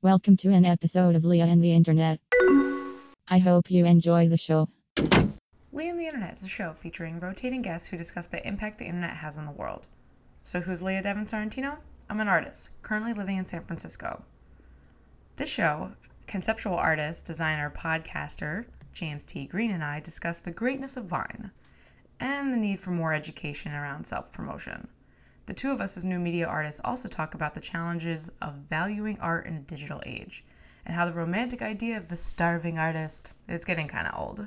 Welcome to an episode of Leah and the Internet. I hope you enjoy the show. Leah and the Internet is a show featuring rotating guests who discuss the impact the internet has on the world. So, who's Leah Devon Sorrentino? I'm an artist, currently living in San Francisco. This show, conceptual artist, designer, podcaster James T. Green and I discuss the greatness of Vine and the need for more education around self promotion. The two of us, as new media artists, also talk about the challenges of valuing art in a digital age and how the romantic idea of the starving artist is getting kind of old.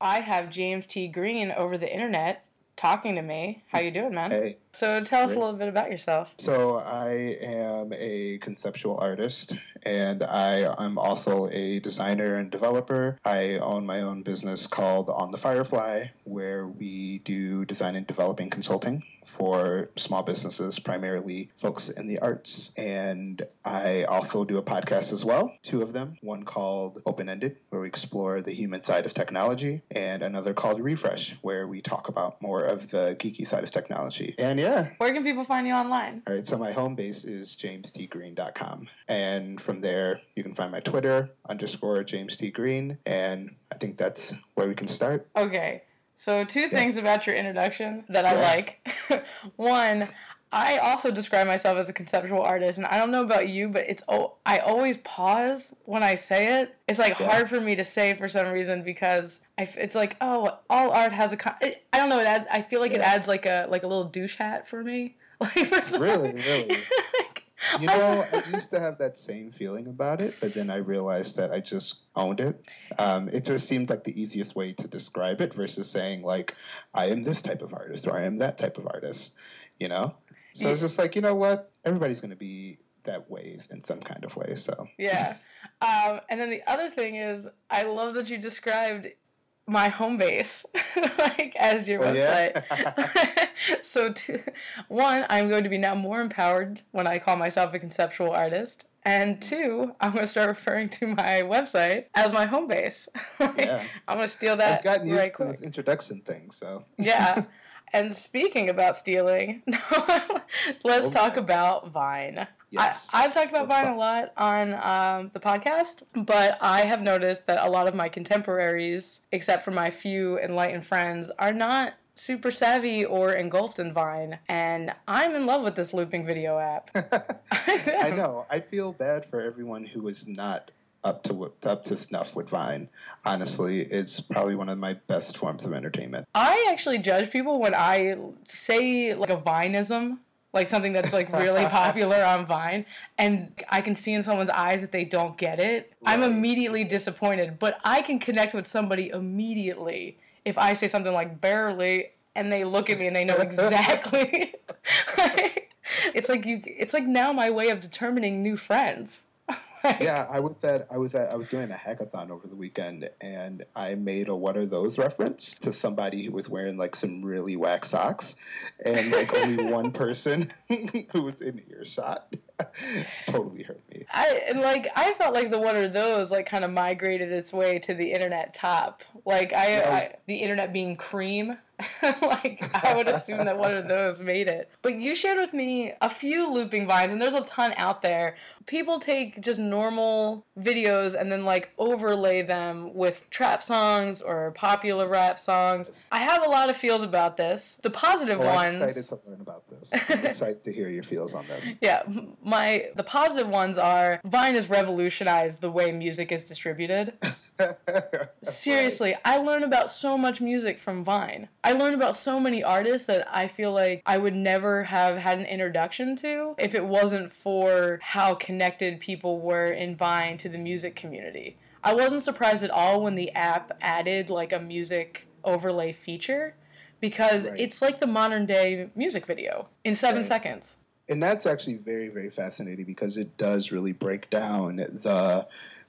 I have James T. Green over the internet talking to me. How you doing, man? Hey. So tell us a little bit about yourself. So I am a conceptual artist and I am also a designer and developer. I own my own business called On the Firefly where we do design and developing consulting for small businesses, primarily folks in the arts. And I also do a podcast as well, two of them, one called Open Ended, where we explore the human side of technology, and another called Refresh, where we talk about more of the geeky side of technology. And yeah, Where can people find you online? all right, so my home base is jamestgreen.com. And from there, you can find my Twitter, underscore James T. Green. And I think that's where we can start. Okay. So two things about your introduction that I like. One, I also describe myself as a conceptual artist, and I don't know about you, but it's oh, I always pause when I say it. It's like Yeah. hard for me to say for some reason because I it's like oh, all art has a. Con- I don't know. It adds. I feel like it adds like a like a little douche hat for me. Like for some- Really, really. You know, I used to have that same feeling about it, but then I realized that I just owned it. Um, it just seemed like the easiest way to describe it versus saying, like, I am this type of artist or I am that type of artist, you know? So it's just like, you know what? Everybody's going to be that way in some kind of way. So, Yeah. Um, and then the other thing is, I love that you described my home base like as your Oh, yeah? website. so, two, one, I'm going to be now more empowered when I call myself a conceptual artist. And two, I'm going to start referring to my website as my home base. Like, Yeah. I'm going to steal that I've gotten used right to quick. this introduction thing. So, Yeah. And speaking about stealing, let's Oh talk about Vine. Yes. I, I've talked about Let's Vine a lot on um, the podcast, but I have noticed that a lot of my contemporaries, except for my few enlightened friends, are not super savvy or engulfed in Vine. And I'm in love with this looping video app. I know. I feel bad for everyone who is not up to up to snuff with Vine. Honestly, it's probably one of my best forms of entertainment. I actually judge people when I say like a Vineism, like something that's like really popular on Vine, and I can see in someone's eyes that they don't get it. I'm immediately disappointed, but I can connect with somebody immediately if I say something like barely and they look at me and they know exactly. it's like you it's like now my way of determining new friends. Like, Yeah, I was at I was at I was doing a hackathon over the weekend, and I made a "What are those?" reference to somebody who was wearing like some really whack socks, and like only one person who was in earshot totally hurt me. I and like I felt like the one are those like kind of migrated its way to the internet top. Like I, Yeah. I the internet being cream. like I would assume that one of those made it. But you shared with me a few looping vines and there's a ton out there. People take just normal videos and then like overlay them with trap songs or popular rap songs. I have a lot of feels about this. The positive Oh, I'm ones excited to learn about this. I'm excited to hear your feels on this. yeah, my the positive ones are Vine has revolutionized the way music is distributed. Seriously, I learn about so much music from Vine. I learn about so many artists that I feel like I would never have had an introduction to if it wasn't for how connected people were in Vine to the music community. I wasn't surprised at all when the app added like a music overlay feature because Right. it's like the modern day music video in 7 Right. seconds. And that's actually very very fascinating because it does really break down the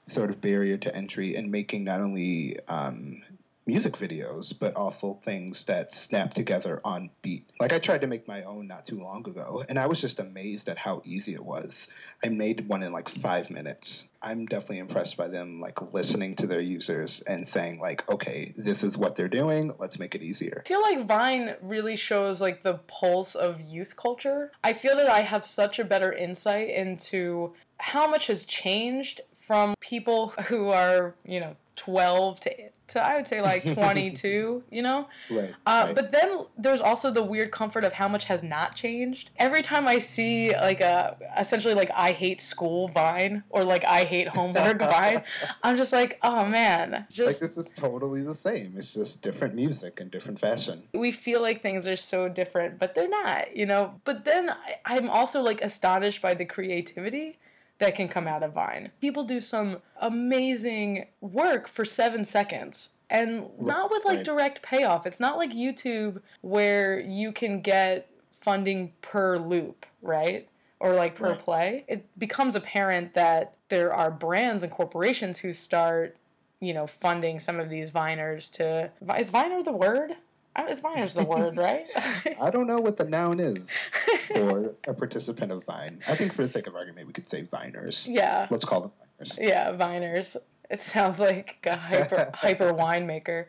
sort of barrier to entry and making not only um, music videos, but also things that snap together on beat. Like I tried to make my own not too long ago, and I was just amazed at how easy it was. I made one in like five minutes. I'm definitely impressed by them like listening to their users and saying like, okay, this is what they're doing. Let's make it easier. I feel like Vine really shows like the pulse of youth culture. I feel that I have such a better insight into how much has changed from people who are, you know, 12 to, to I would say like 22, you know? Right, Uh, right. But then there's also the weird comfort of how much has not changed. Every time I see like a essentially like I hate school Vine or like I hate homework Vine, I'm just like, oh man, Like this is totally the same. It's just different music and different fashion. we feel like things are so different, but they're not, you know? But then I, I'm also like astonished by the creativity that can come out of Vine. People do some amazing work for seven seconds. And not with like Right. direct payoff. It's not like YouTube where you can get funding per loop, right? Or like per Right. play. It becomes apparent that there are brands and corporations who start, you know, funding some of these Viners to. Is Viner the word? I- Is Viner's the word, right? I don't know what the noun is for a participant of Vine. I think for the sake of argument, we could say Viners. yeah. Let's call them Viners. Yeah, Viners. It sounds like a hyper hyper winemaker.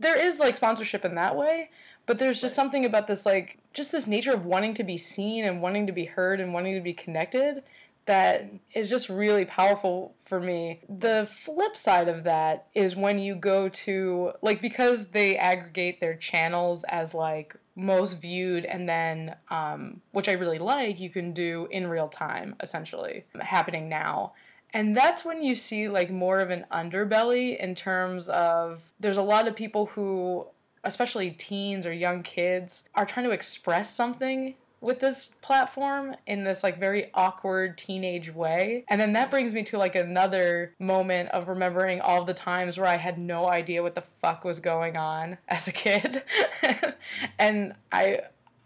There is like sponsorship in that way, but there's just something about this like just this nature of wanting to be seen and wanting to be heard and wanting to be connected that is just really powerful for me. The flip side of that is when you go to like because they aggregate their channels as like most viewed and then um, which I really like, you can do in real time essentially happening now. And that's when you see like more of an underbelly in terms of there's a lot of people who especially teens or young kids are trying to express something with this platform in this like very awkward teenage way. And then that brings me to like another moment of remembering all the times where I had no idea what the fuck was going on as a kid. and I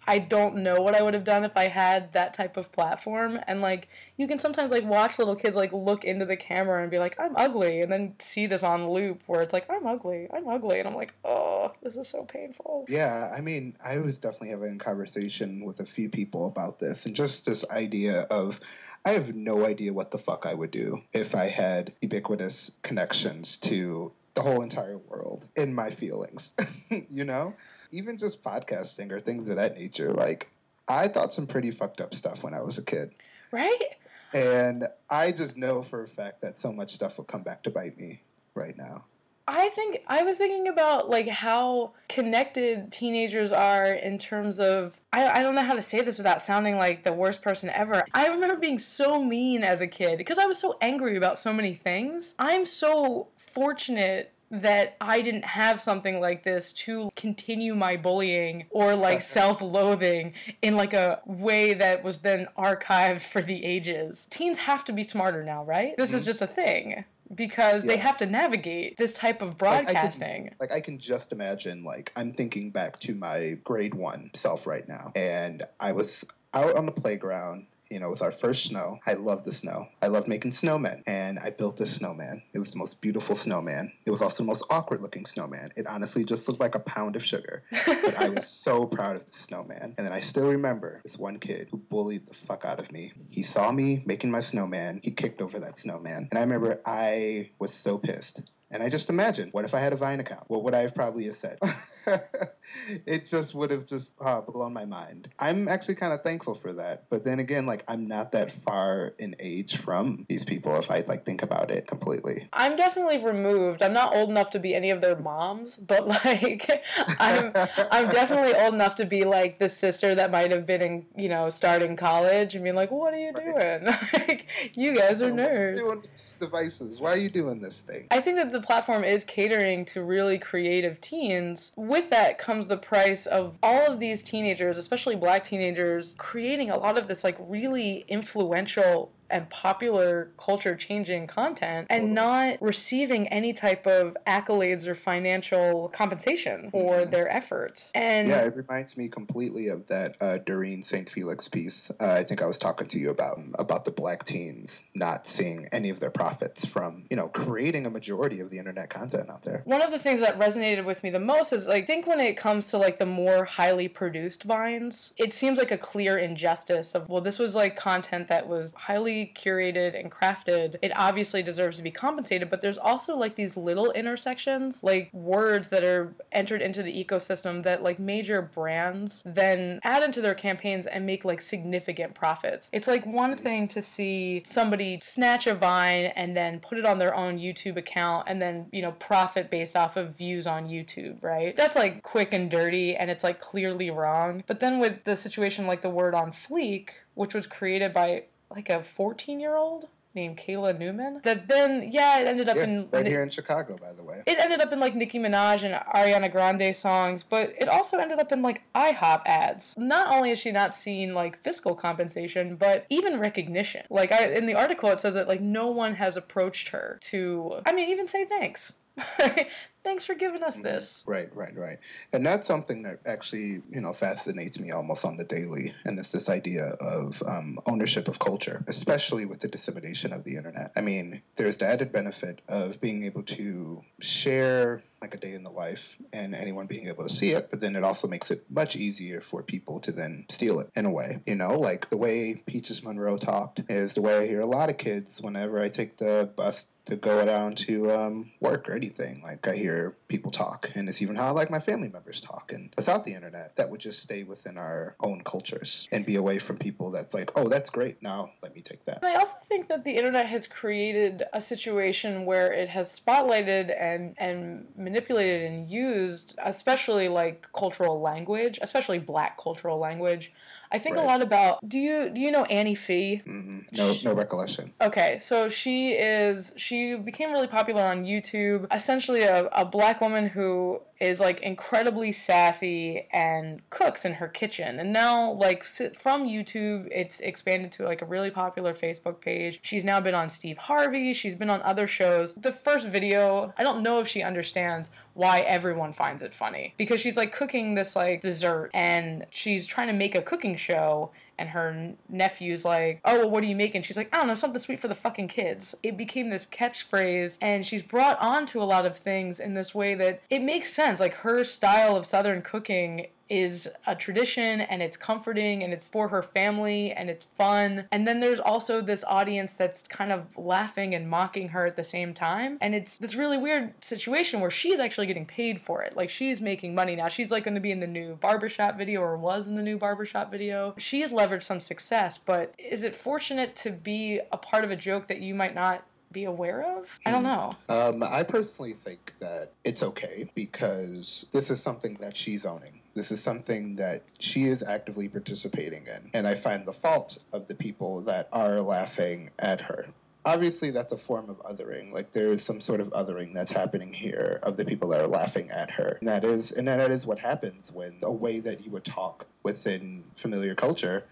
I don't know what I would have done if I had that type of platform. And like you can sometimes like watch little kids like look into the camera and be like, I'm ugly, and then see this on loop where it's like, I'm ugly, I'm ugly, and I'm like, oh, this is so painful. Yeah, I mean, I was definitely having a conversation with a few people about this, and just this idea of I have no idea what the fuck I would do if I had ubiquitous connections to the whole entire world in my feelings. you know? Even just podcasting or things of that nature. Like, I thought some pretty fucked up stuff when I was a kid. Right? And I just know for a fact that so much stuff will come back to bite me right now. I think I was thinking about like how connected teenagers are in terms of I, I don't know how to say this without sounding like the worst person ever. I remember being so mean as a kid because I was so angry about so many things. I'm so fortunate that I didn't have something like this to continue my bullying or like self-loathing in like a way that was then archived for the ages. Teens have to be smarter now, right? This is mm-hmm. just a thing because they have to navigate this type of Like, I can- broadcasting. Like I can just imagine like I'm thinking back to my grade 1 self right now and I was out on the playground you know, with our first snow, I loved the snow. I loved making snowmen, and I built this snowman. It was the most beautiful snowman. It was also the most awkward looking snowman. It honestly just looked like a pound of sugar. But I was so proud of the snowman. And then I still remember this one kid who bullied the fuck out of me. He saw me making my snowman. He kicked over that snowman. And I remember I was so pissed. And I just imagined, what if I had a Vine account? What would I have probably have said? it just would have just uh, blown my mind. I'm actually kind of thankful for that. But then again, like I'm not that far in age from these people if I like think about it completely. I'm definitely removed. I'm not old enough to be any of their moms, but like I'm I'm definitely old enough to be like the sister that might have been in, you know, starting college and being like, "What are you doing? like, you guys are are nerds." doing these devices? Why are you doing this thing? I think that the platform is catering to really creative teens. With that comes the price of all of these teenagers, especially black teenagers, creating a lot of this like really influential and popular culture changing content and not receiving any type of accolades or financial compensation for Mhm. their efforts. And Yeah, it reminds me completely of that uh, Doreen St. Felix piece. Uh, I think I was talking to you about about the black teens not seeing any of their profits from you know creating a majority of the internet content out there. One of the things that resonated with me the most is like, I think when it comes to like the more highly produced vines, it seems like a clear injustice of, well, this was like content that was highly curated and crafted. It obviously deserves to be compensated, but there's also like these little intersections, like words that are entered into the ecosystem that like major brands then add into their campaigns and make like significant profits. It's like one thing to see somebody snatch a vine and then put it on their own YouTube account and then, you know, profit based off of views on YouTube, right? That's like quick and dirty and it's like clearly wrong. But then with the situation like the word on fleek, which was created by like a 14 year old named Kayla Newman, that then, yeah, it ended up Yeah, in. right here in Chicago, by the way. It ended up in like Nicki Minaj and Ariana Grande songs, but it also ended up in like IHOP ads. Not only is she not seeing like fiscal compensation, but even recognition. Like I, in the article, it says that like no one has approached her to, I mean, even say thanks. thanks for giving us this. Right, right, right. And that's something that actually, you know, fascinates me almost on the daily. And it's this idea of um, ownership of culture, especially with the dissemination of the internet. I mean, there's the added benefit of being able to share like a day in the life and anyone being able to see it, but then it also makes it much easier for people to then steal it in a way. You know, like the way Peaches Monroe talked is the way I hear a lot of kids whenever I take the bus to go down to um, work or anything. Like I hear people talk, and it's even how I like my family members talk. And without the internet, that would just stay within our own cultures and be away from people that's like, oh, that's great. Now let me take that. And I also think that the internet has created a situation where it has spotlighted and and manipulated and used, especially like cultural language, especially Black cultural language. I think a lot about. Do you do you know Auntie Fee? hmm No, no recollection. Okay, so she is she became really popular on YouTube. Essentially, a, a black woman who is like incredibly sassy and cooks in her kitchen. And now, like from YouTube, it's expanded to like a really popular Facebook page. She's now been on Steve Harvey. She's been on other shows. The first video, I don't know if she understands why everyone finds it funny because she's like cooking this like dessert and she's trying to make a cooking show and her nephew's like, "Oh, well, what are you making?" She's like, "I don't know, something sweet for the fucking kids." It became this catchphrase, and she's brought on to a lot of things in this way that it makes sense. Like her style of Southern cooking is a tradition and it's comforting and it's for her family and it's fun. And then there's also this audience that's kind of laughing and mocking her at the same time. And it's this really weird situation where she's actually getting paid for it. Like she's making money now. She's like going to be in the new barbershop video or was in the new barbershop video. She has leveraged some success, but is it fortunate to be a part of a joke that you might not be aware of? I don't know. Um, I personally think that it's okay because this is something that she's owning. This is something that she is actively participating in. And I find the fault of the people that are laughing at her. Obviously, that's a form of othering. Like there is some sort of othering that's happening here of the people that are laughing at her. And that is, and that is what happens when a way that you would talk within familiar culture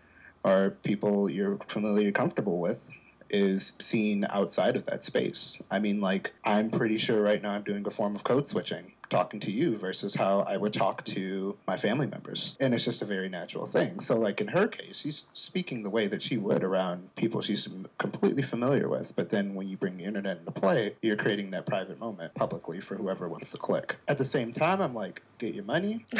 or people you're familiar, comfortable with, is seen outside of that space. I mean, like, I'm pretty sure right now I'm doing a form of code switching, talking to you versus how I would talk to my family members. And it's just a very natural thing. So, like, in her case, she's speaking the way that she would around people she's completely familiar with. But then when you bring the internet into play, you're creating that private moment publicly for whoever wants to click. At the same time, I'm like, get your money.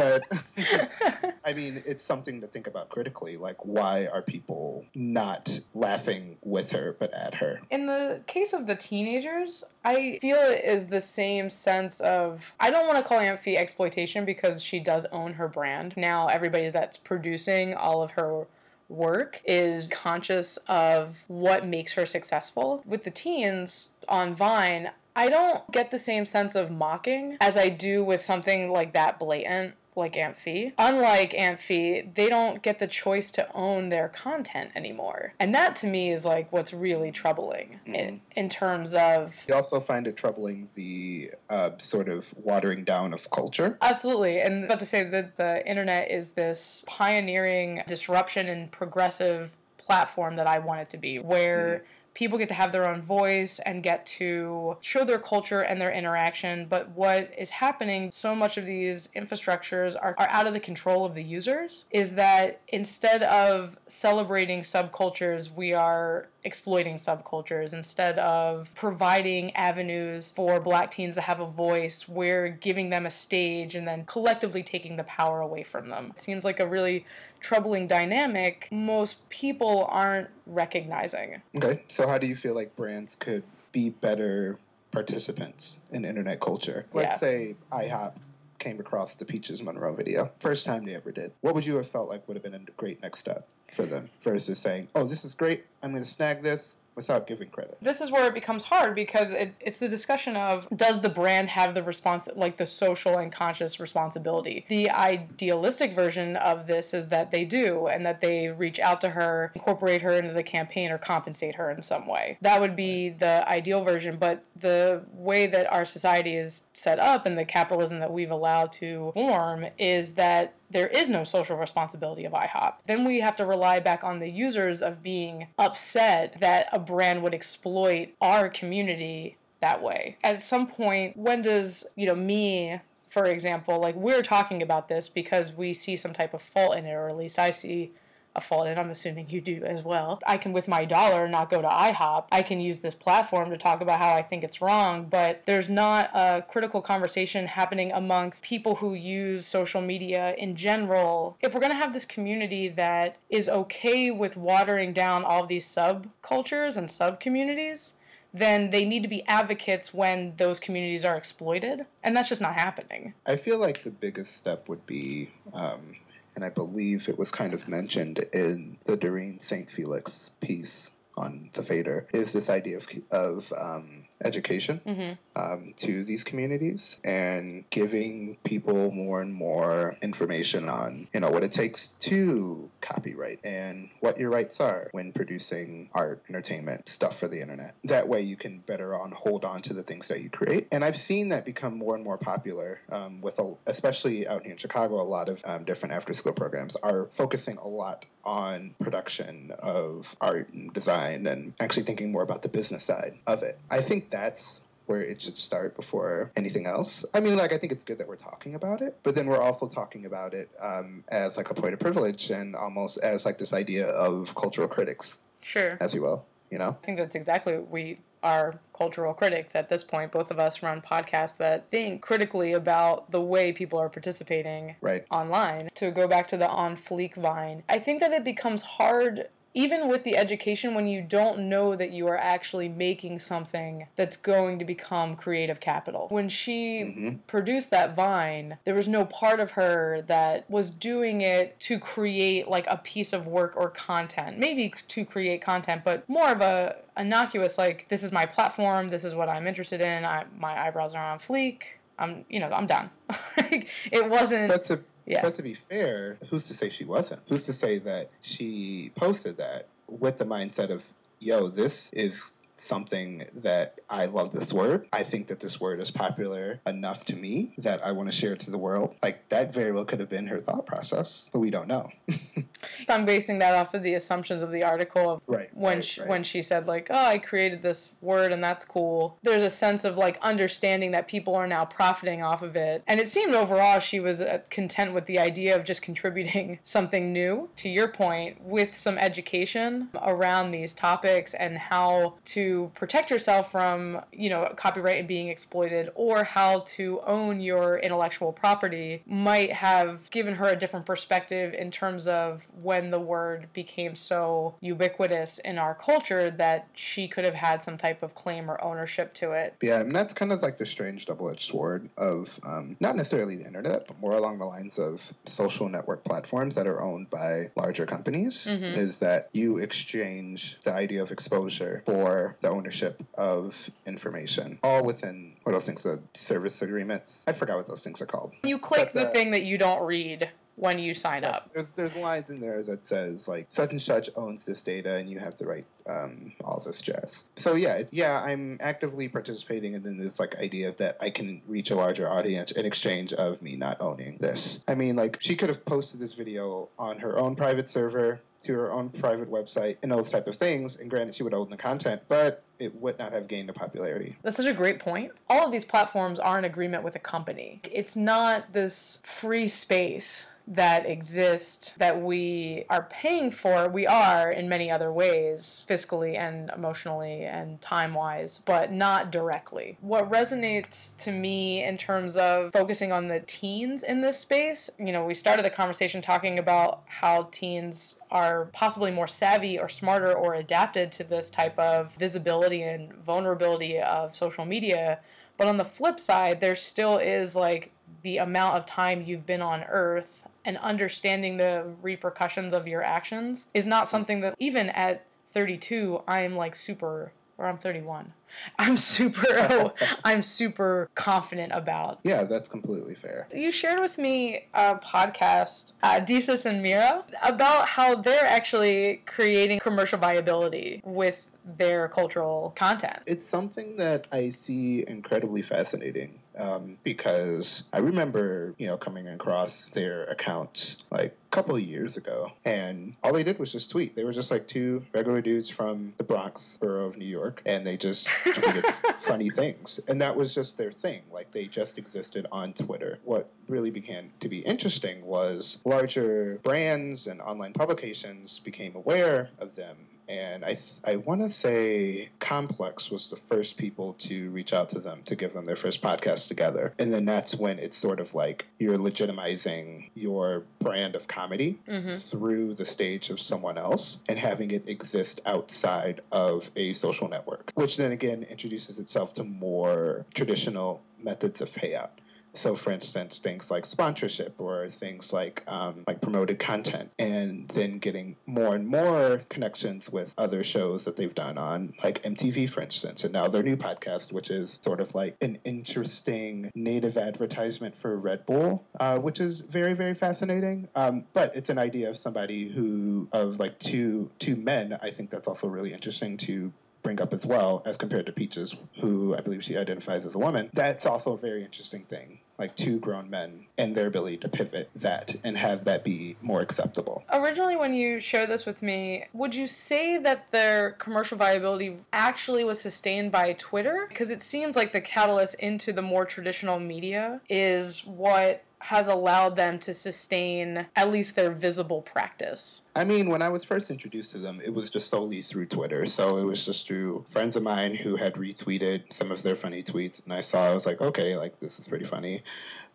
But I mean, it's something to think about critically. Like, why are people not laughing with her but at her? In the case of the teenagers, I feel it is the same sense of I don't want to call Fee exploitation because she does own her brand. Now everybody that's producing all of her work is conscious of what makes her successful. With the teens on Vine, I don't get the same sense of mocking as I do with something like that blatant like Fee. Unlike Aunt Fee, they don't get the choice to own their content anymore. And that to me is like what's really troubling in, in terms of You also find it troubling the uh, sort of watering down of culture. Absolutely. And about to say that the internet is this pioneering disruption and progressive platform that I want it to be, where people get to have their own voice and get to show their culture and their interaction. But what is happening, so much of these infrastructures are, are out of the control of the users, is that instead of celebrating subcultures, we are exploiting subcultures instead of providing avenues for black teens to have a voice we're giving them a stage and then collectively taking the power away from them it seems like a really troubling dynamic most people aren't recognizing Okay, so how do you feel like brands could be better participants in internet culture? Let's Yeah. say IHOP came across the Peaches Monroe video, first time they ever did. What would you have felt like would have been a great next step for them versus saying, "Oh, this is great. I'm going to snag this," without giving credit. this is where it becomes hard because it, it's the discussion of does the brand have the response like the social and conscious responsibility? The idealistic version of this is that they do and that they reach out to her incorporate her into the campaign or compensate her in some way. That would be the ideal version but the way that our society is set up and the capitalism that we've allowed to form is that there is no social responsibility of IHOP. Then we have to rely back on the users of being upset that a brand would exploit our community that way. At some point, when does, you know, me, for example, like we're talking about this because we see some type of fault in it, or at least I see a fault in. I'm assuming you do as well. I can, with my dollar, not go to IHOP. I can use this platform to talk about how I think it's wrong, but there's not a critical conversation happening amongst people who use social media in general. If we're going to have this community that is okay with watering down all of these subcultures and sub communities, then they need to be advocates when those communities are exploited. And that's just not happening. I feel like the biggest step would be, um, and I believe it was kind of mentioned in the Doreen St. Felix piece on the Fader, is this idea of, of um, education hmm um, to these communities and giving people more and more information on you know what it takes to copyright and what your rights are when producing art entertainment stuff for the internet. That way you can better on hold on to the things that you create. And i've seen that become more and more popular um, with a, especially out here in chicago a lot of um, different after school programs are focusing a lot on production of art and design and actually thinking more about the business side of it. I think that's where it should start before anything else. I mean, like, I think it's good that we're talking about it, but then we're also talking about it um, as like a point of privilege and almost as like this idea of cultural critics, Sure. as you will, you know? I think that's exactly what we are cultural critics at this point. Both of us run podcasts that think critically about the way people are participating Right. online. To go back to the on fleek vine, I think that it becomes hard. Even with the education, when you don't know that you are actually making something that's going to become creative capital. When she hmm produced that vine, there was no part of her that was doing it to create like a piece of work or content. Maybe to create content, but more of a innocuous like this is my platform, this is what I'm interested in. I, my eyebrows are on fleek. I'm, you know, I'm done. Like, it wasn't. But to Yeah. but to be fair, who's to say she wasn't? Who's to say that she posted that with the mindset of, yo, this is something that I love this word. I think that this word is popular enough to me that I want to share it to the world. Like that very well could have been her thought process, but we don't know. I'm basing that off of the assumptions of the article of right. when right, she, right. when she said like oh i created this word and that's cool there's a sense of like understanding that people are now profiting off of it and it seemed overall she was uh, content with the idea of just contributing something new to your point with some education around these topics and how to protect yourself from you know copyright and being exploited or how to own your intellectual property might have given her a different perspective in terms of when the word became so ubiquitous in our culture that she could have had some type of claim or ownership to it. Yeah, and that's kind of like the strange double-edged sword of um, not necessarily the internet, but more along the lines of social network platforms that are owned by larger companies. Mhm. Is that you exchange the idea of exposure for the ownership of information, all within what those things, the service agreements. I forgot what those things are called. You click the the- thing that you don't read when you sign up. There's there's lines in there that says like such and such owns this data and you have the right um, all this jazz. So yeah, it's, yeah, I'm actively participating in this like idea that I can reach a larger audience in exchange of me not owning this. I mean, like she could have posted this video on her own private server to her own private website and those type of things. And granted, she would own the content, but it would not have gained the popularity. That's such a great point. All of these platforms are in agreement with a company. It's not this free space that exist that we are paying for. We are in many other ways, fiscally and emotionally and time wise, but not directly. What resonates to me in terms of focusing on the teens in this space, you know, we started the conversation talking about how teens are possibly more savvy or smarter or adapted to this type of visibility and vulnerability of social media. But on the flip side, there still is like the amount of time you've been on earth and understanding the repercussions of your actions is not something that even at 32 I'm like super or I'm 31. I'm super I'm super confident about. Yeah, that's completely fair. You shared with me a podcast, uh, Desus and Mero, about how they're actually creating commercial viability with their cultural content. It's something that I see incredibly fascinating um, because I remember, you know, coming across their accounts like a couple of years ago, and all they did was just tweet. They were just like two regular dudes from the Bronx borough of New York, and they just tweeted funny things, and that was just their thing. Like they just existed on Twitter. What really began to be interesting was larger brands and online publications became aware of them and I I want to say Complex was the first people to reach out to them to give them their first podcast together, and then that's when it's sort of like you're legitimizing your brand of comedy mm-hmm. through the stage of someone else and having it exist outside of a social network, which then again introduces itself to more traditional methods of payout. So, for instance, things like sponsorship or things like um, like promoted content, and then getting more and more connections with other shows that they've done on like MTV, for instance, and now their new podcast, which is sort of like an interesting native advertisement for Red Bull, uh, which is very very fascinating. Um, but it's an idea of somebody who of like two two men. I think that's also really interesting to bring up as well, as compared to Peaches, who I believe she identifies as a woman. That's also a very interesting thing. Like two grown men and their ability to pivot that and have that be more acceptable. Originally, when you shared this with me, would you say that their commercial viability actually was sustained by Twitter? Because it seems like the catalyst into the more traditional media is what has allowed them to sustain at least their visible practice? I mean, when I was first introduced to them, it was just solely through Twitter. So it was just through friends of mine who had retweeted some of their funny tweets, and I saw I was like, okay, like this is pretty funny.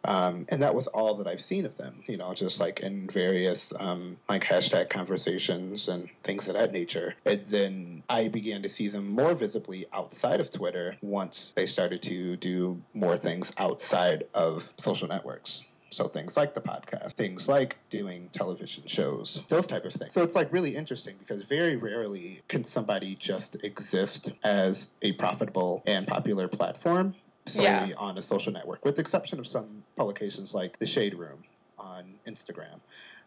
Um, and that was all that I've seen of them, you know, just like in various um, like hashtag conversations and things of that nature. And then I began to see them more visibly outside of Twitter once they started to do more things outside of social networks. So things like the podcast, things like doing television shows, those type of things. So it's like really interesting because very rarely can somebody just exist as a profitable and popular platform solely yeah. on a social network, with the exception of some publications like The Shade Room on Instagram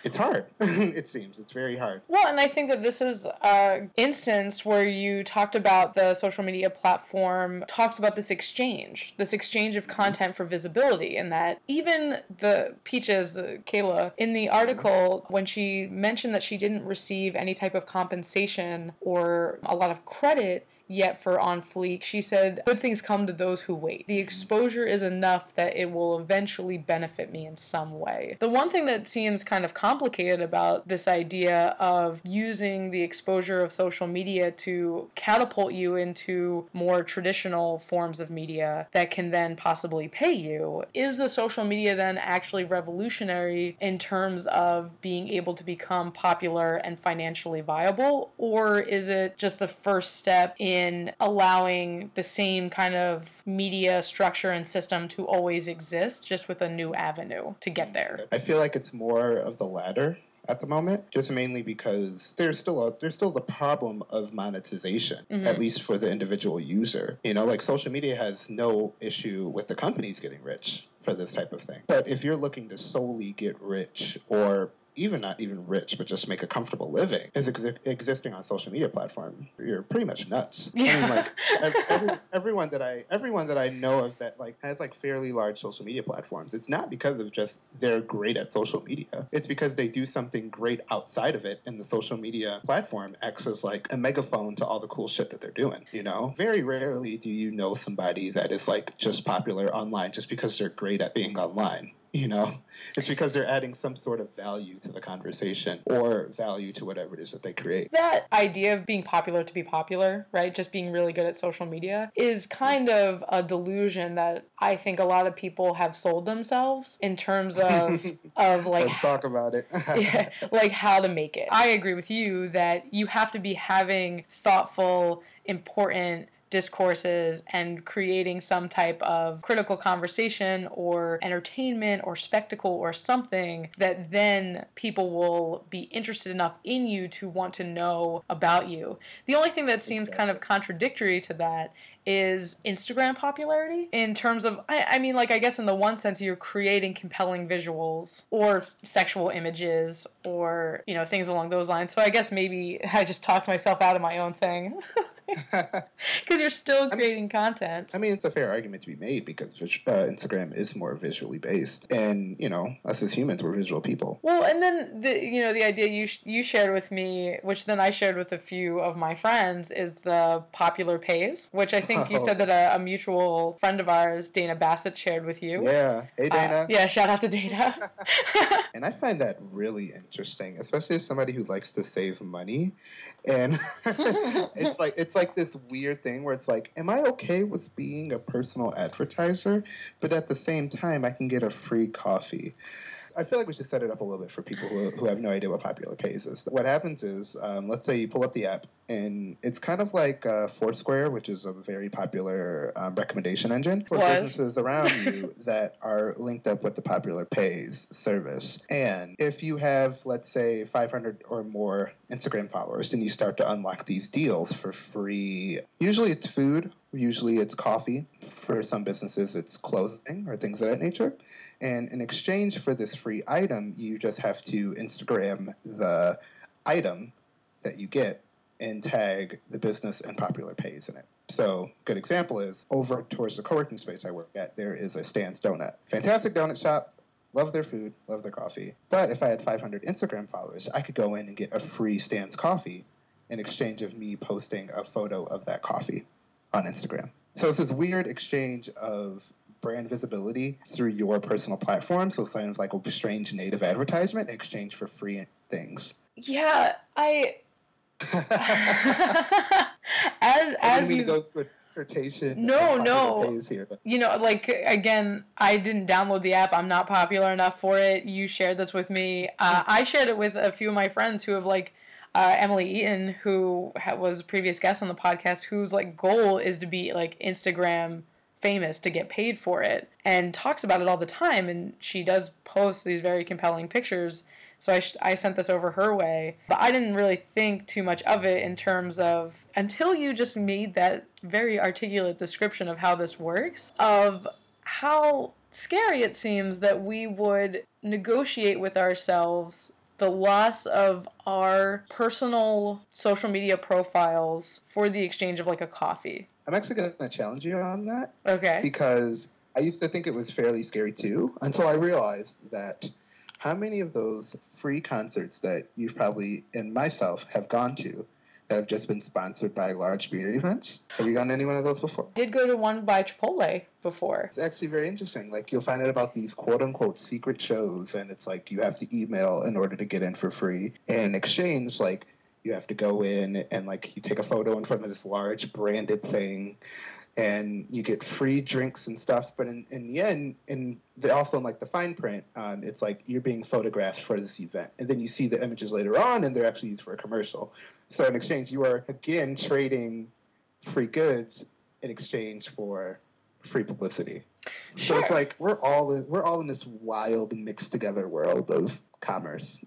it's hard. it seems it's very hard. Well, and I think that this is an instance where you talked about the social media platform talks about this exchange, this exchange of content for visibility, and that even the Peaches, the Kayla, in the article when she mentioned that she didn't receive any type of compensation or a lot of credit yet for On Fleek. She said, Good things come to those who wait. The exposure is enough that it will eventually benefit me in some way. The one thing that seems kind of complicated about this idea of using the exposure of social media to catapult you into more traditional forms of media that can then possibly pay you is the social media then actually revolutionary in terms of being able to become popular and financially viable, or is it just the first step in? In allowing the same kind of media structure and system to always exist, just with a new avenue to get there. I feel like it's more of the latter at the moment, just mainly because there's still a there's still the problem of monetization, mm-hmm. at least for the individual user. You know, like social media has no issue with the companies getting rich for this type of thing. But if you're looking to solely get rich or even not even rich, but just make a comfortable living is ex- existing on a social media platform. You're pretty much nuts. I Yeah. mean, like ev- every, everyone that I everyone that I know of that like has like fairly large social media platforms. It's not because of just they're great at social media. It's because they do something great outside of it, and the social media platform acts as like a megaphone to all the cool shit that they're doing. You know, very rarely do you know somebody that is like just popular online just because they're great at being online. You know, it's because they're adding some sort of value to the conversation or value to whatever it is that they create. that idea of being popular to be popular, right? Just being really good at social media is kind of a delusion that I think a lot of people have sold themselves in terms of of like Let's talk about it. yeah, like how to make it. I agree with you that you have to be having thoughtful, important discourses and creating some type of critical conversation or entertainment or spectacle or something that then people will be interested enough in you to want to know about you. The only thing that seems kind of contradictory to that is Instagram popularity in terms of, I, I mean, like, I guess in the one sense, you're creating compelling visuals or sexual images or, you know, things along those lines. So I guess maybe I just talked myself out of my own thing. Because you're still creating content. I mean, it's a fair argument to be made because uh, Instagram is more visually based, and you know, us as humans, we're visual people. Well, and then the you know the idea you sh- you shared with me, which then I shared with a few of my friends, is the popular pays, which I think you Oh. said that a, a mutual friend of ours, Dana Bassett, shared with you. Yeah. Hey, Uh, Dana. yeah, shout out to Dana. And I find that really interesting, especially as somebody who likes to save money. And it's like it's like this weird thing where it's like, am I okay with being a personal advertiser, but at the same time I can get a free coffee? I feel like we should set it up a little bit for people who, who have no idea what Popular Pays is. What happens is, um, let's say you pull up the app, and it's kind of like uh, Foursquare, which is a very popular um, recommendation engine for Was. businesses around you that are linked up with the Popular Pays service. And if you have, let's say, 500 or more Instagram followers, and you start to unlock these deals for free, usually it's food, usually it's coffee. For some businesses, it's clothing or things of that nature. And in exchange for this free item, you just have to Instagram the item that you get and tag the business and popular pays in it. So, good example is over towards the co-working space I work at, there is a Stan's Donut. Fantastic donut shop. Love their food, love their coffee. But if I had 500 Instagram followers, I could go in and get a free Stan's coffee in exchange of me posting a photo of that coffee on Instagram. So it's this weird exchange of brand visibility through your personal platform. So it's kind of like a strange native advertisement in exchange for free things. yeah, I I as as you to go through a dissertation. No, no. here, you know, like again, I didn't download the app. I'm not popular enough for it. You shared this with me. Uh, I shared it with a few of my friends who have like uh, Emily Eaton, who ha- was a previous guest on the podcast, whose like goal is to be like Instagram famous to get paid for it, and talks about it all the time. And she does post these very compelling pictures. So I, sh- I sent this over her way, but I didn't really think too much of it in terms of until you just made that very articulate description of how this works, of how scary it seems that we would negotiate with ourselves the loss of our personal social media profiles for the exchange of like a coffee. I'm actually going to challenge you on that Okay. because I used to think it was fairly scary too until I realized that how many of those free concerts that you've probably and myself have gone to that have just been sponsored by large beer events. Have you gone to any one of those before? Did go to one by Chipotle before. It's actually very interesting. Like you'll find out about these quote unquote secret shows, and it's like you have to email in order to get in for free. And in exchange, like you have to go in and like you take a photo in front of this large branded thing, and you get free drinks and stuff. But in, in the end, and the, also in like the fine print, um, it's like you're being photographed for this event, and then you see the images later on, and they're actually used for a commercial. So in exchange, you are again trading free goods in exchange for free publicity. Sure. So it's like we're all in, we're all in this wild mixed together world of commerce,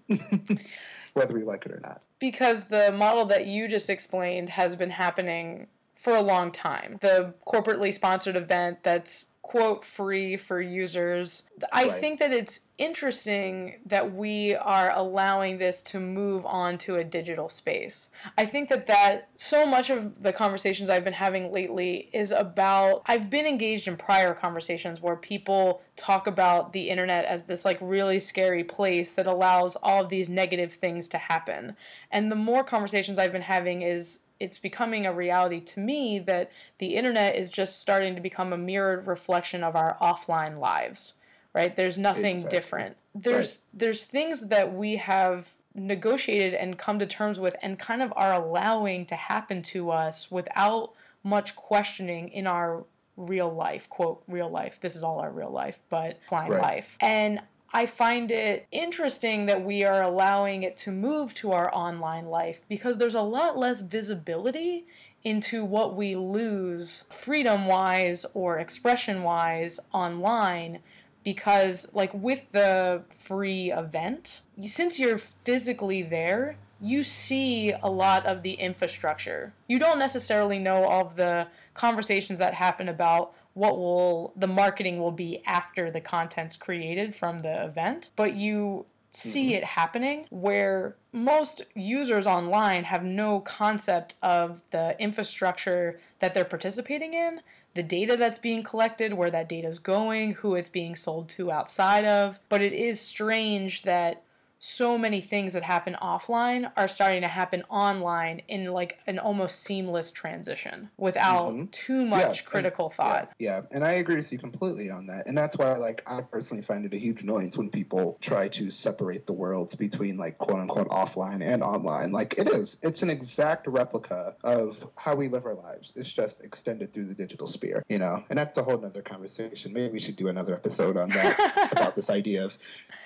whether we like it or not. Because the model that you just explained has been happening for a long time. The corporately sponsored event that's quote free for users. I Right. think that it's interesting that we are allowing this to move on to a digital space. I think that that so much of the conversations I've been having lately is about I've been engaged in prior conversations where people talk about the internet as this like really scary place that allows all of these negative things to happen. And the more conversations I've been having is it's becoming a reality to me that the internet is just starting to become a mirrored reflection of our offline lives right? There's nothing Exactly. different. There's there's things that we have negotiated and come to terms with and kind of are allowing to happen to us without much questioning in our real life quote real life. This is all our real life but offline Right. life. And I find it interesting that we are allowing it to move to our online life because there's a lot less visibility into what we lose freedom wise or expression wise online because like with the free event you, since you're physically there you see a lot of the infrastructure. You don't necessarily know all of the conversations that happen about what will the marketing will be after the content's created from the event. But you see mm-hmm. it happening where most users online have no concept of the infrastructure that they're participating in the data that's being collected where that data is going who it's being sold to outside of. But it is strange that so many things that happen offline are starting to happen online in like an almost seamless transition without Mhm. too much and- critical thought Yeah, and I agree with you completely on that. And that's why, like, I personally find it a huge annoyance when people try to separate the worlds between, like, quote unquote, offline and online. Like, it is. It's an exact replica of how we live our lives. It's just extended through the digital sphere, you know? And that's a whole nother conversation. Maybe we should do another episode on that about this idea of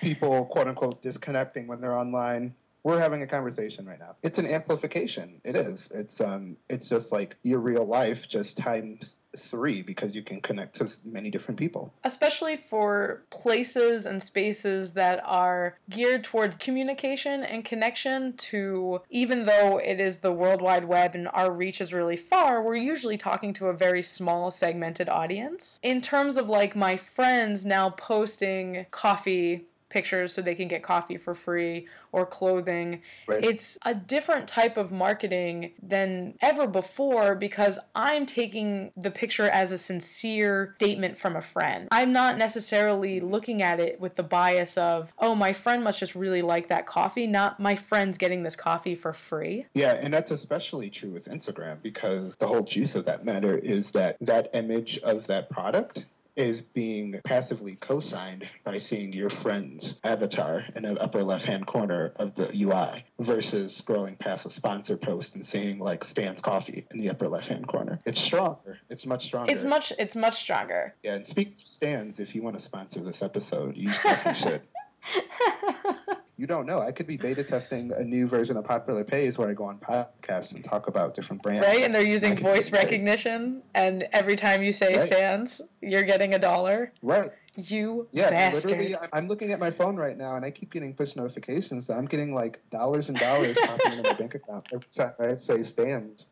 people, quote unquote, disconnecting when they're online. We're having a conversation right now. It's an amplification. It is. It's um. It's just like your real life, just times three because you can connect to many different people. especially for places and spaces that are geared towards communication and connection to even though it is the world wide web and our reach is really far we're usually talking to a very small segmented audience in terms of like my friends now posting coffee pictures so they can get coffee for free or clothing Right. it's a different type of marketing than ever before because I'm taking the picture as a sincere statement from a friend. I'm not necessarily looking at it with the bias of, oh, my friend must just really like that coffee, not my friend's getting this coffee for free. Yeah, and that's especially true with Instagram because the whole juice of that matter is that that image of that product is being passively co-signed by seeing your friend's avatar in the upper left-hand corner of the UI versus scrolling past a sponsor post and seeing like Stan's Coffee in the upper left-hand corner. It's stronger. It's much stronger. It's much it's much stronger. Yeah, and speak of Stan's, if you want to sponsor this episode, you should. You don't know. I could be beta testing a new version of Popular Pays where I go on podcasts and talk about different brands. Right? And they're using voice recognition and every time you say Right. sans, you're getting a dollar. Right. You Yeah, bastard. literally, I'm- I'm looking at my phone right now, and I keep getting push notifications. that I'm getting like dollars and dollars popping into my bank account every time I say Stan's.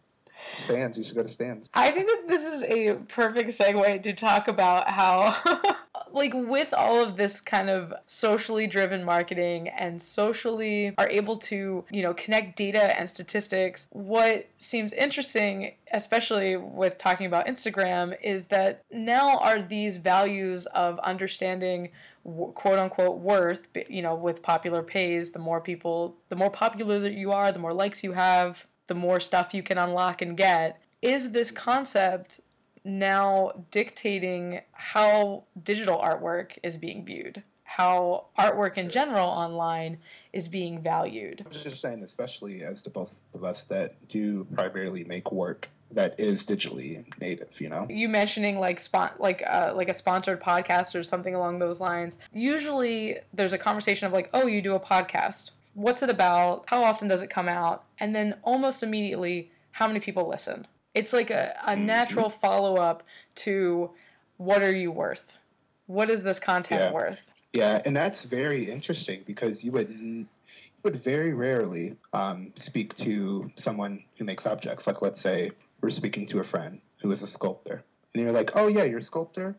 Stan's, you should go to Stan's. I think that this is a perfect segue to talk about how, like, with all of this kind of socially driven marketing and socially are able to, you know, connect data and statistics, what seems interesting, especially with talking about Instagram, is that now are these values of understanding quote unquote worth you know with popular pays the more people the more popular that you are the more likes you have the more stuff you can unlock and get. Is this concept now dictating how digital artwork is being viewed how artwork in general online is being valued. I'm just saying, especially as to both of us that do primarily make work that is digitally native, you know? you mentioning like spon- like uh, like a sponsored podcast or something along those lines. Usually there's a conversation of like oh you do a podcast. What's it about? How often does it come out? And then almost immediately how many people listen it's like a, a natural follow-up to what are you worth what is this content Yeah. worth Yeah, and that's very interesting because you would you would very rarely um, speak to someone who makes objects. Like, let's say we're speaking to a friend who is a sculptor, and you're like, "Oh yeah, you're a sculptor.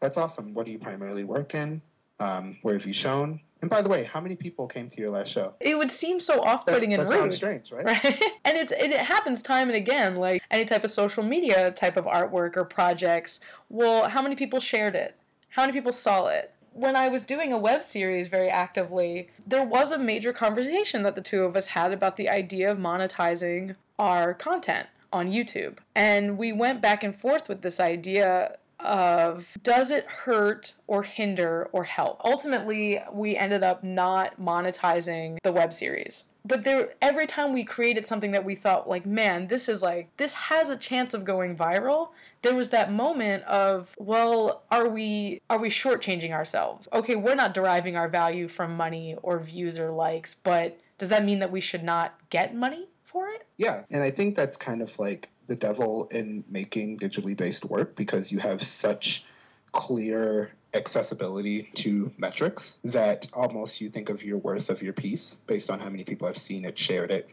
That's awesome. What do you primarily work in? Um, where have you shown? And by the way, how many people came to your last show? It would seem so off-putting that, and that rude. sounds strange, right? right and it's it happens time and again like any type of social media type of artwork or projects well how many people shared it how many people saw it when i was doing a web series very actively there was a major conversation that the two of us had about the idea of monetizing our content on youtube and we went back and forth with this idea of does it hurt or hinder or help? Ultimately we ended up not monetizing the web series. But there every time we created something that we thought like man this is like this has a chance of going viral there was that moment of well are we are we shortchanging ourselves? Okay we're not deriving our value from money or views or likes but does that mean that we should not get money for it? Yeah, and I think that's kind of like the devil in making digitally based work because you have such clear accessibility to metrics that almost you think of your worth of your piece based on how many people have seen it, shared it,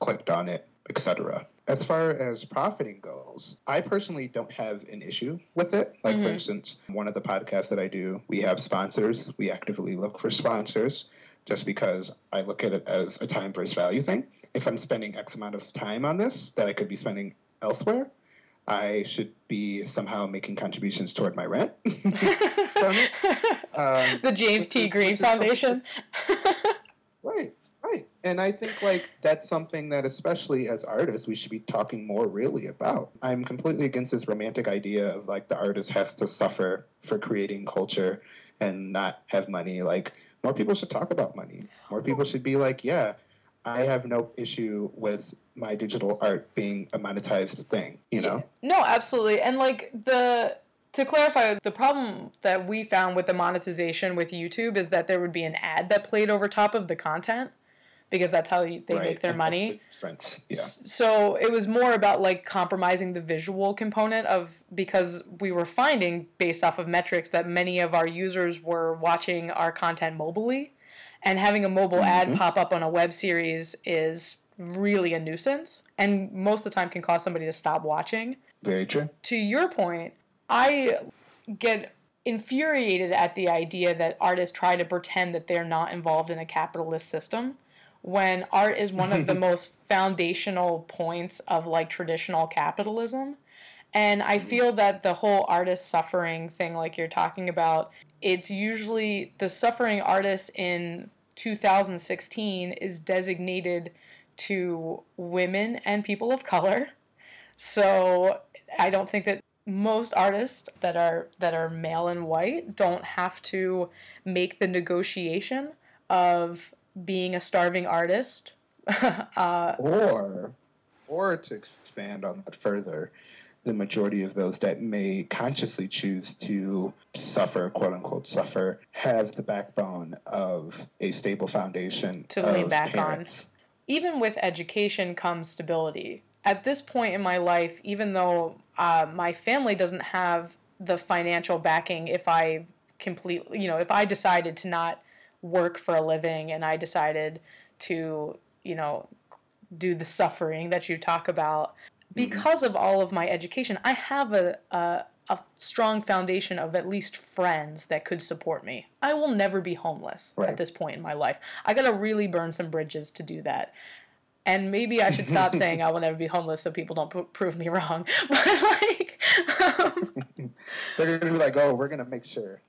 clicked on it, etc. As far as profiting goes, I personally don't have an issue with it. Like, for Mhm. instance, one of the podcasts that I do, we have sponsors. We actively look for sponsors just because I look at it as a time versus value thing. If I'm spending X amount of time on this that I could be spending elsewhere, I should be somehow making contributions toward my rent. Um, the James T. is- Green which is something- Foundation. Right, right. And I think like that's something that especially as artists we should be talking more really about. I'm completely against this romantic idea of like the artist has to suffer for creating culture and not have money. Like more people should talk about money. More people should be like, yeah, I have no issue with my digital art being a monetized thing, you know? No, absolutely. And like the to clarify, the problem that we found with the monetization with YouTube is that there would be an ad that played over top of the content because that's how you, they Right, make their and money. the. Yeah. So it was more about like compromising the visual component of because we were finding based off of metrics that many of our users were watching our content mobilely and having a mobile ad Mhm. pop up on a web series is really a nuisance and most of the time can cause somebody to stop watching. Very true. To your point, I get infuriated at the idea that artists try to pretend that they're not involved in a capitalist system when art is one of the most foundational points of like traditional capitalism. And I feel that the whole artist suffering thing, like you're talking about, it's usually the suffering artist in 2016 is designated to women and people of color. So I don't think that most artists that are that are male and white don't have to make the negotiation of being a starving artist. uh, Or, or to expand on that further, the majority of those that may consciously choose to suffer, quote unquote, suffer, have the backbone of a stable foundation To lean back on. even with education comes stability. At this point in my life, even though uh, my family doesn't have the financial backing, if I completely, you know, if I decided to not work for a living and I decided to, you know, do the suffering that you talk about, because of all of my education, I have a, a a strong foundation of at least friends that could support me. I will never be homeless Right. at this point in my life. I gotta really burn some bridges to do that. And maybe I should stop saying I will never be homeless so people don't p- prove me wrong. But like, um, They're to be like, oh, we're to make sure.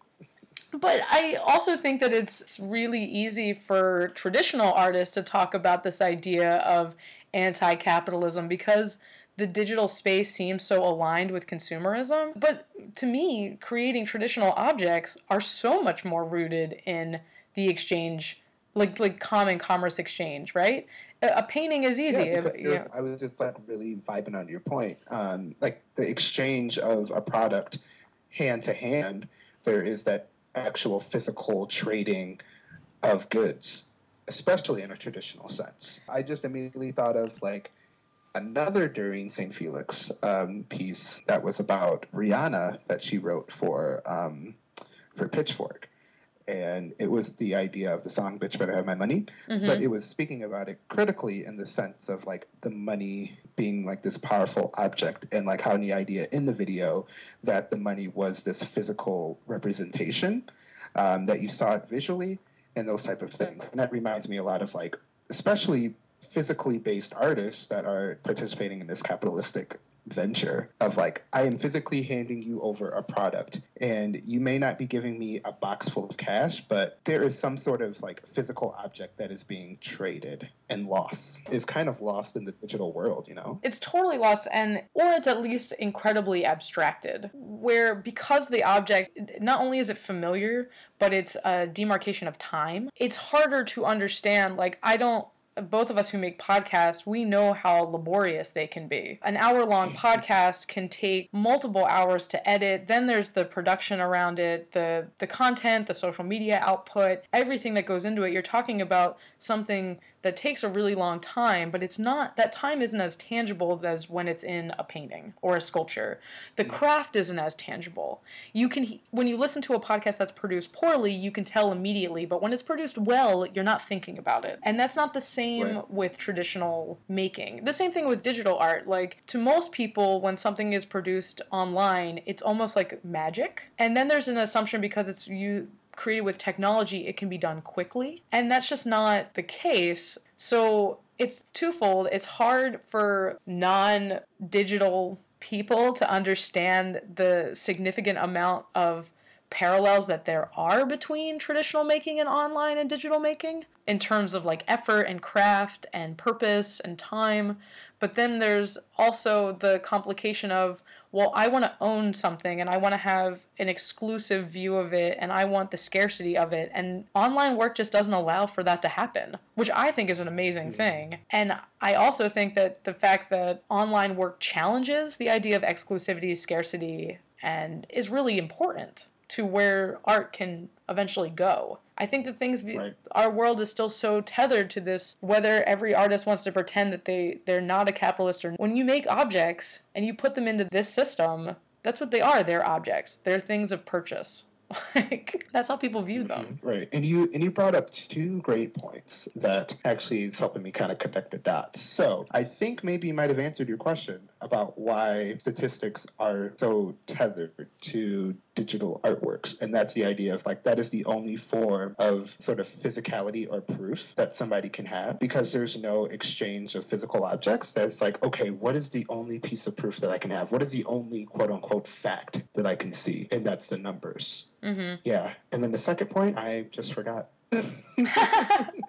but I also think that it's really easy for traditional artists to talk about this idea of anti capitalism because the digital space seems so aligned with consumerism. But to me, creating traditional objects are so much more rooted in the exchange. Like, like common commerce exchange, right? A, a painting is easy. Yeah, because you know. I was just like really vibing on your point. Um, like the exchange of a product hand to hand, there is that actual physical trading of goods, especially in a traditional sense. I just immediately thought of like another Doreen St. Felix um, piece that was about Rihanna that she wrote for um, for Pitchfork. and it was the idea of the song "Bitch Better Have My Money," Mhm. but it was speaking about it critically in the sense of like the money being like this powerful object, and like how the idea in the video that the money was this physical representation um, that you saw it visually and those type of things, and that reminds me a lot of like especially physically based artists that are participating in this capitalistic venture of like I am physically handing you over a product and you may not be giving me a box full of cash but there is some sort of like physical object that is being traded and lost. Is kind of lost in the digital world you know? It's totally lost and or it's at least incredibly abstracted where because the object not only is it familiar but it's a demarcation of time it's harder to understand like i don't both of us who make podcasts, we know how laborious they can be. An hour long mm-hmm. podcast can take multiple hours to edit. Then there's the production around it, the the content, the social media output, everything that goes into it. You're talking about something that takes a really long time, but it's not that time isn't as tangible as when it's in a painting or a sculpture. The mm-hmm. craft isn't as tangible. You can when you listen to a podcast that's produced poorly, you can tell immediately, but when it's produced well, you're not thinking about it. And that's not the same Right. with traditional making. The same thing with digital art. Like to most people when something is produced online, it's almost like magic. And then there's an assumption because it's you created with technology, it can be done quickly. And that's just not the case. So it's twofold. It's hard for non digital people to understand the significant amount of parallels that there are between traditional making and online and digital making in terms of like effort and craft and purpose and time. But then there's also the complication of, well, I want to own something and I want to have an exclusive view of it and I want the scarcity of it. And online work just doesn't allow for that to happen, which I think is an amazing thing. And I also think that the fact that online work challenges the idea of exclusivity, scarcity, and is really important to where art can eventually go. I think that things be, Right. our world is still so tethered to this whether every artist wants to pretend that they they're not a capitalist or when you make objects and you put them into this system, that's what they are. They're objects. They're things of purchase. Like that's how people view them. Mm-hmm. Right, and you and you brought up two great points that actually is helping me kind of connect the dots. So I think maybe you might have answered your question about why statistics are so tethered to digital artworks, and that's the idea of like that is the only form of sort of physicality or proof that somebody can have because there's no exchange of physical objects. That's like okay, what is the only piece of proof that I can have? What is the only quote unquote fact that I can see? And that's the numbers. hmm Yeah, and then the second point, I just forgot.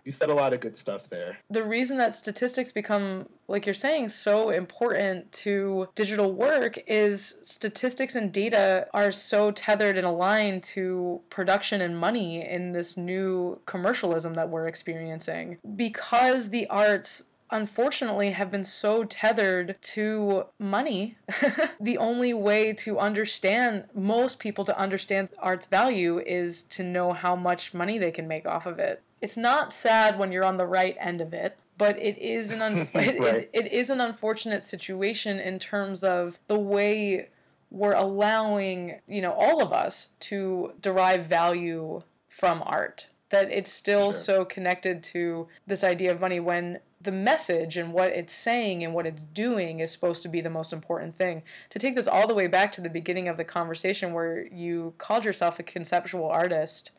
you said a lot of good stuff there. the reason that statistics become like you're saying so important to digital work is statistics and data are so tethered and aligned to production and money in this new commercialism that we're experiencing because the arts unfortunately have been so tethered to money the only way to understand most people to understand art's value is to know how much money they can make off of it it's not sad when you're on the right end of it but it is an un- it, Right. it, it is an unfortunate situation in terms of the way we're allowing you know all of us to derive value from art that it's still Sure. so connected to this idea of money when the message and what it's saying and what it's doing is supposed to be the most important thing. To take this all the way back to the beginning of the conversation where you called yourself a conceptual artist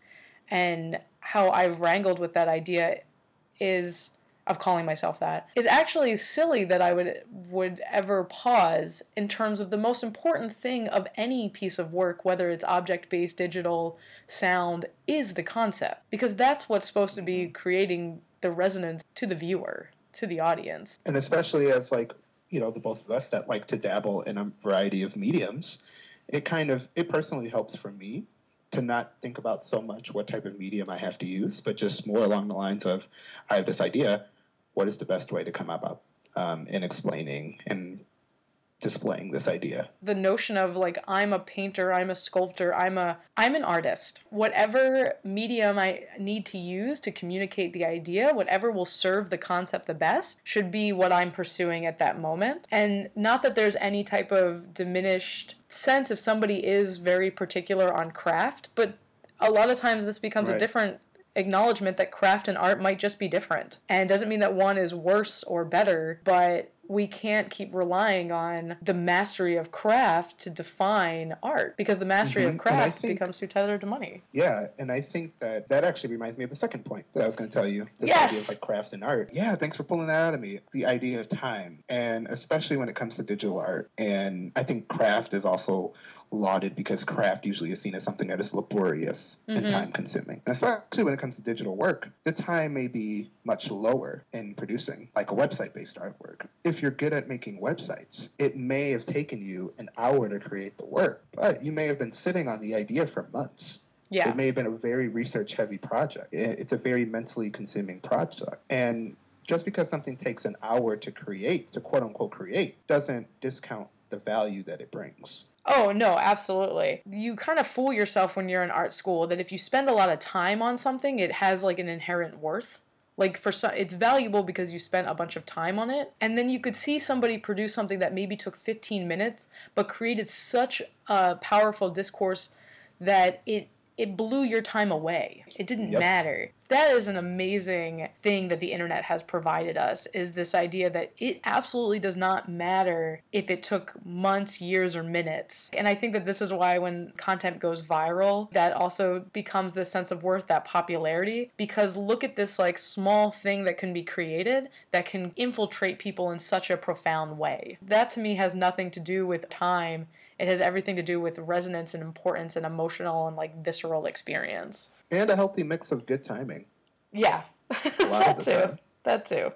and how I've wrangled with that idea is of calling myself that is actually silly that I would would ever pause in terms of the most important thing of any piece of work whether it's object based digital sound is the concept because that's what's supposed to be mm-hmm. creating the resonance to the viewer to the audience. And especially as like, you know, the both of us that like to dabble in a variety of mediums, it kind of it personally helps for me to not think about so much what type of medium I have to use, but just more along the lines of I have this idea, what is the best way to come about um, in explaining and displaying this idea? the notion of like I'm a painter, I'm a sculptor, I'm a I'm an artist. Whatever medium I need to use to communicate the idea, whatever will serve the concept the best, should be what I'm pursuing at that moment. And not that there's any type of diminished sense if somebody is very particular on craft, but A lot of times this becomes a different acknowledgement that craft and art might just be different. And it doesn't mean that one is worse or better, but we can't keep relying on the mastery of craft to define art because the mastery Mhm. of craft think- becomes too tethered to money. Yeah, and I think that that actually reminds me of the second point that I was going to tell you. This Yes! idea of like craft and art. Yeah, thanks for pulling that out of me. The idea of time, and especially when it comes to digital art. And I think craft is also lauded because craft usually is seen as something that is laborious and Mhm. time consuming. And especially when it comes to digital work, the time may be much lower in producing like a website based artwork. If you're good at making websites, it may have taken you an hour to create the work, but you may have been sitting on the idea for months. Yeah. It may have been a very research heavy project. It's a very mentally consuming project. And just because something takes an hour to create, to quote unquote create, doesn't discount the value that it brings. Oh, no, absolutely. You kind of fool yourself when you're in art school that if you spend a lot of time on something, it has like an inherent worth. Like for some, it's valuable because you spent a bunch of time on it, and then you could see somebody produce something that maybe took 15 minutes, but created such a powerful discourse that it it blew your time away. It didn't Yep. matter. That is an amazing thing that the internet has provided us is this idea that it absolutely does not matter if it took months, years or minutes. And I think that this is why when content goes viral, that also becomes this sense of worth, that popularity because look at this like small thing that can be created that can infiltrate people in such a profound way. That to me has nothing to do with time it has everything to do with resonance and importance and emotional and like visceral experience. And a healthy mix of good timing. Yeah. That too. time. That too.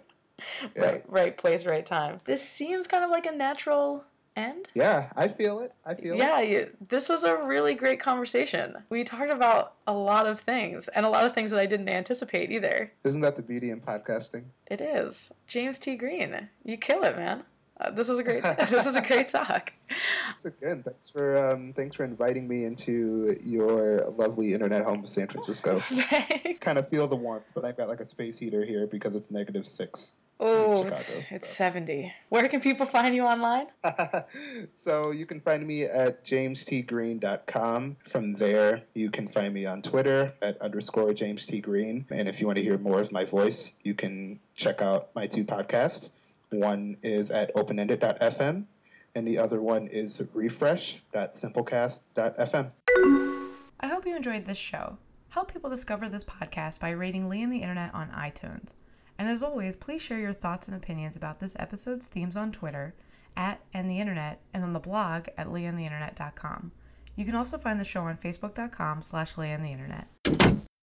Yeah. Right, right place, right time. This seems kind of like a natural end. Yeah, I feel it. I feel Yeah, it. you, this was a really great conversation. We talked about a lot of things and a lot of things that I didn't anticipate either. Isn't that the beauty in podcasting? It is. James T. Green, you kill it, man. Uh, this was a great this is a great talk. So again, thanks for um, thanks for inviting me into your lovely internet home of San Francisco. Kind of feel the warmth, but I've got like a space heater here because it's negative six. Oh, Chicago, it's, it's so. 70. Where can people find you online? so you can find me at jamestgreen.com. From there, you can find me on Twitter at underscore James T. Green. And if you want to hear more of my voice, you can check out my two podcasts. One is at openended.fm, and the other one is refresh.simplecast.fm. I hope you enjoyed this show. Help people discover this podcast by rating Lee and the Internet on iTunes. And as always, please share your thoughts and opinions about this episode's themes on Twitter at and the Internet and on the blog at leeandtheinternet.com. You can also find the show on facebook.com slash leeandtheinternet.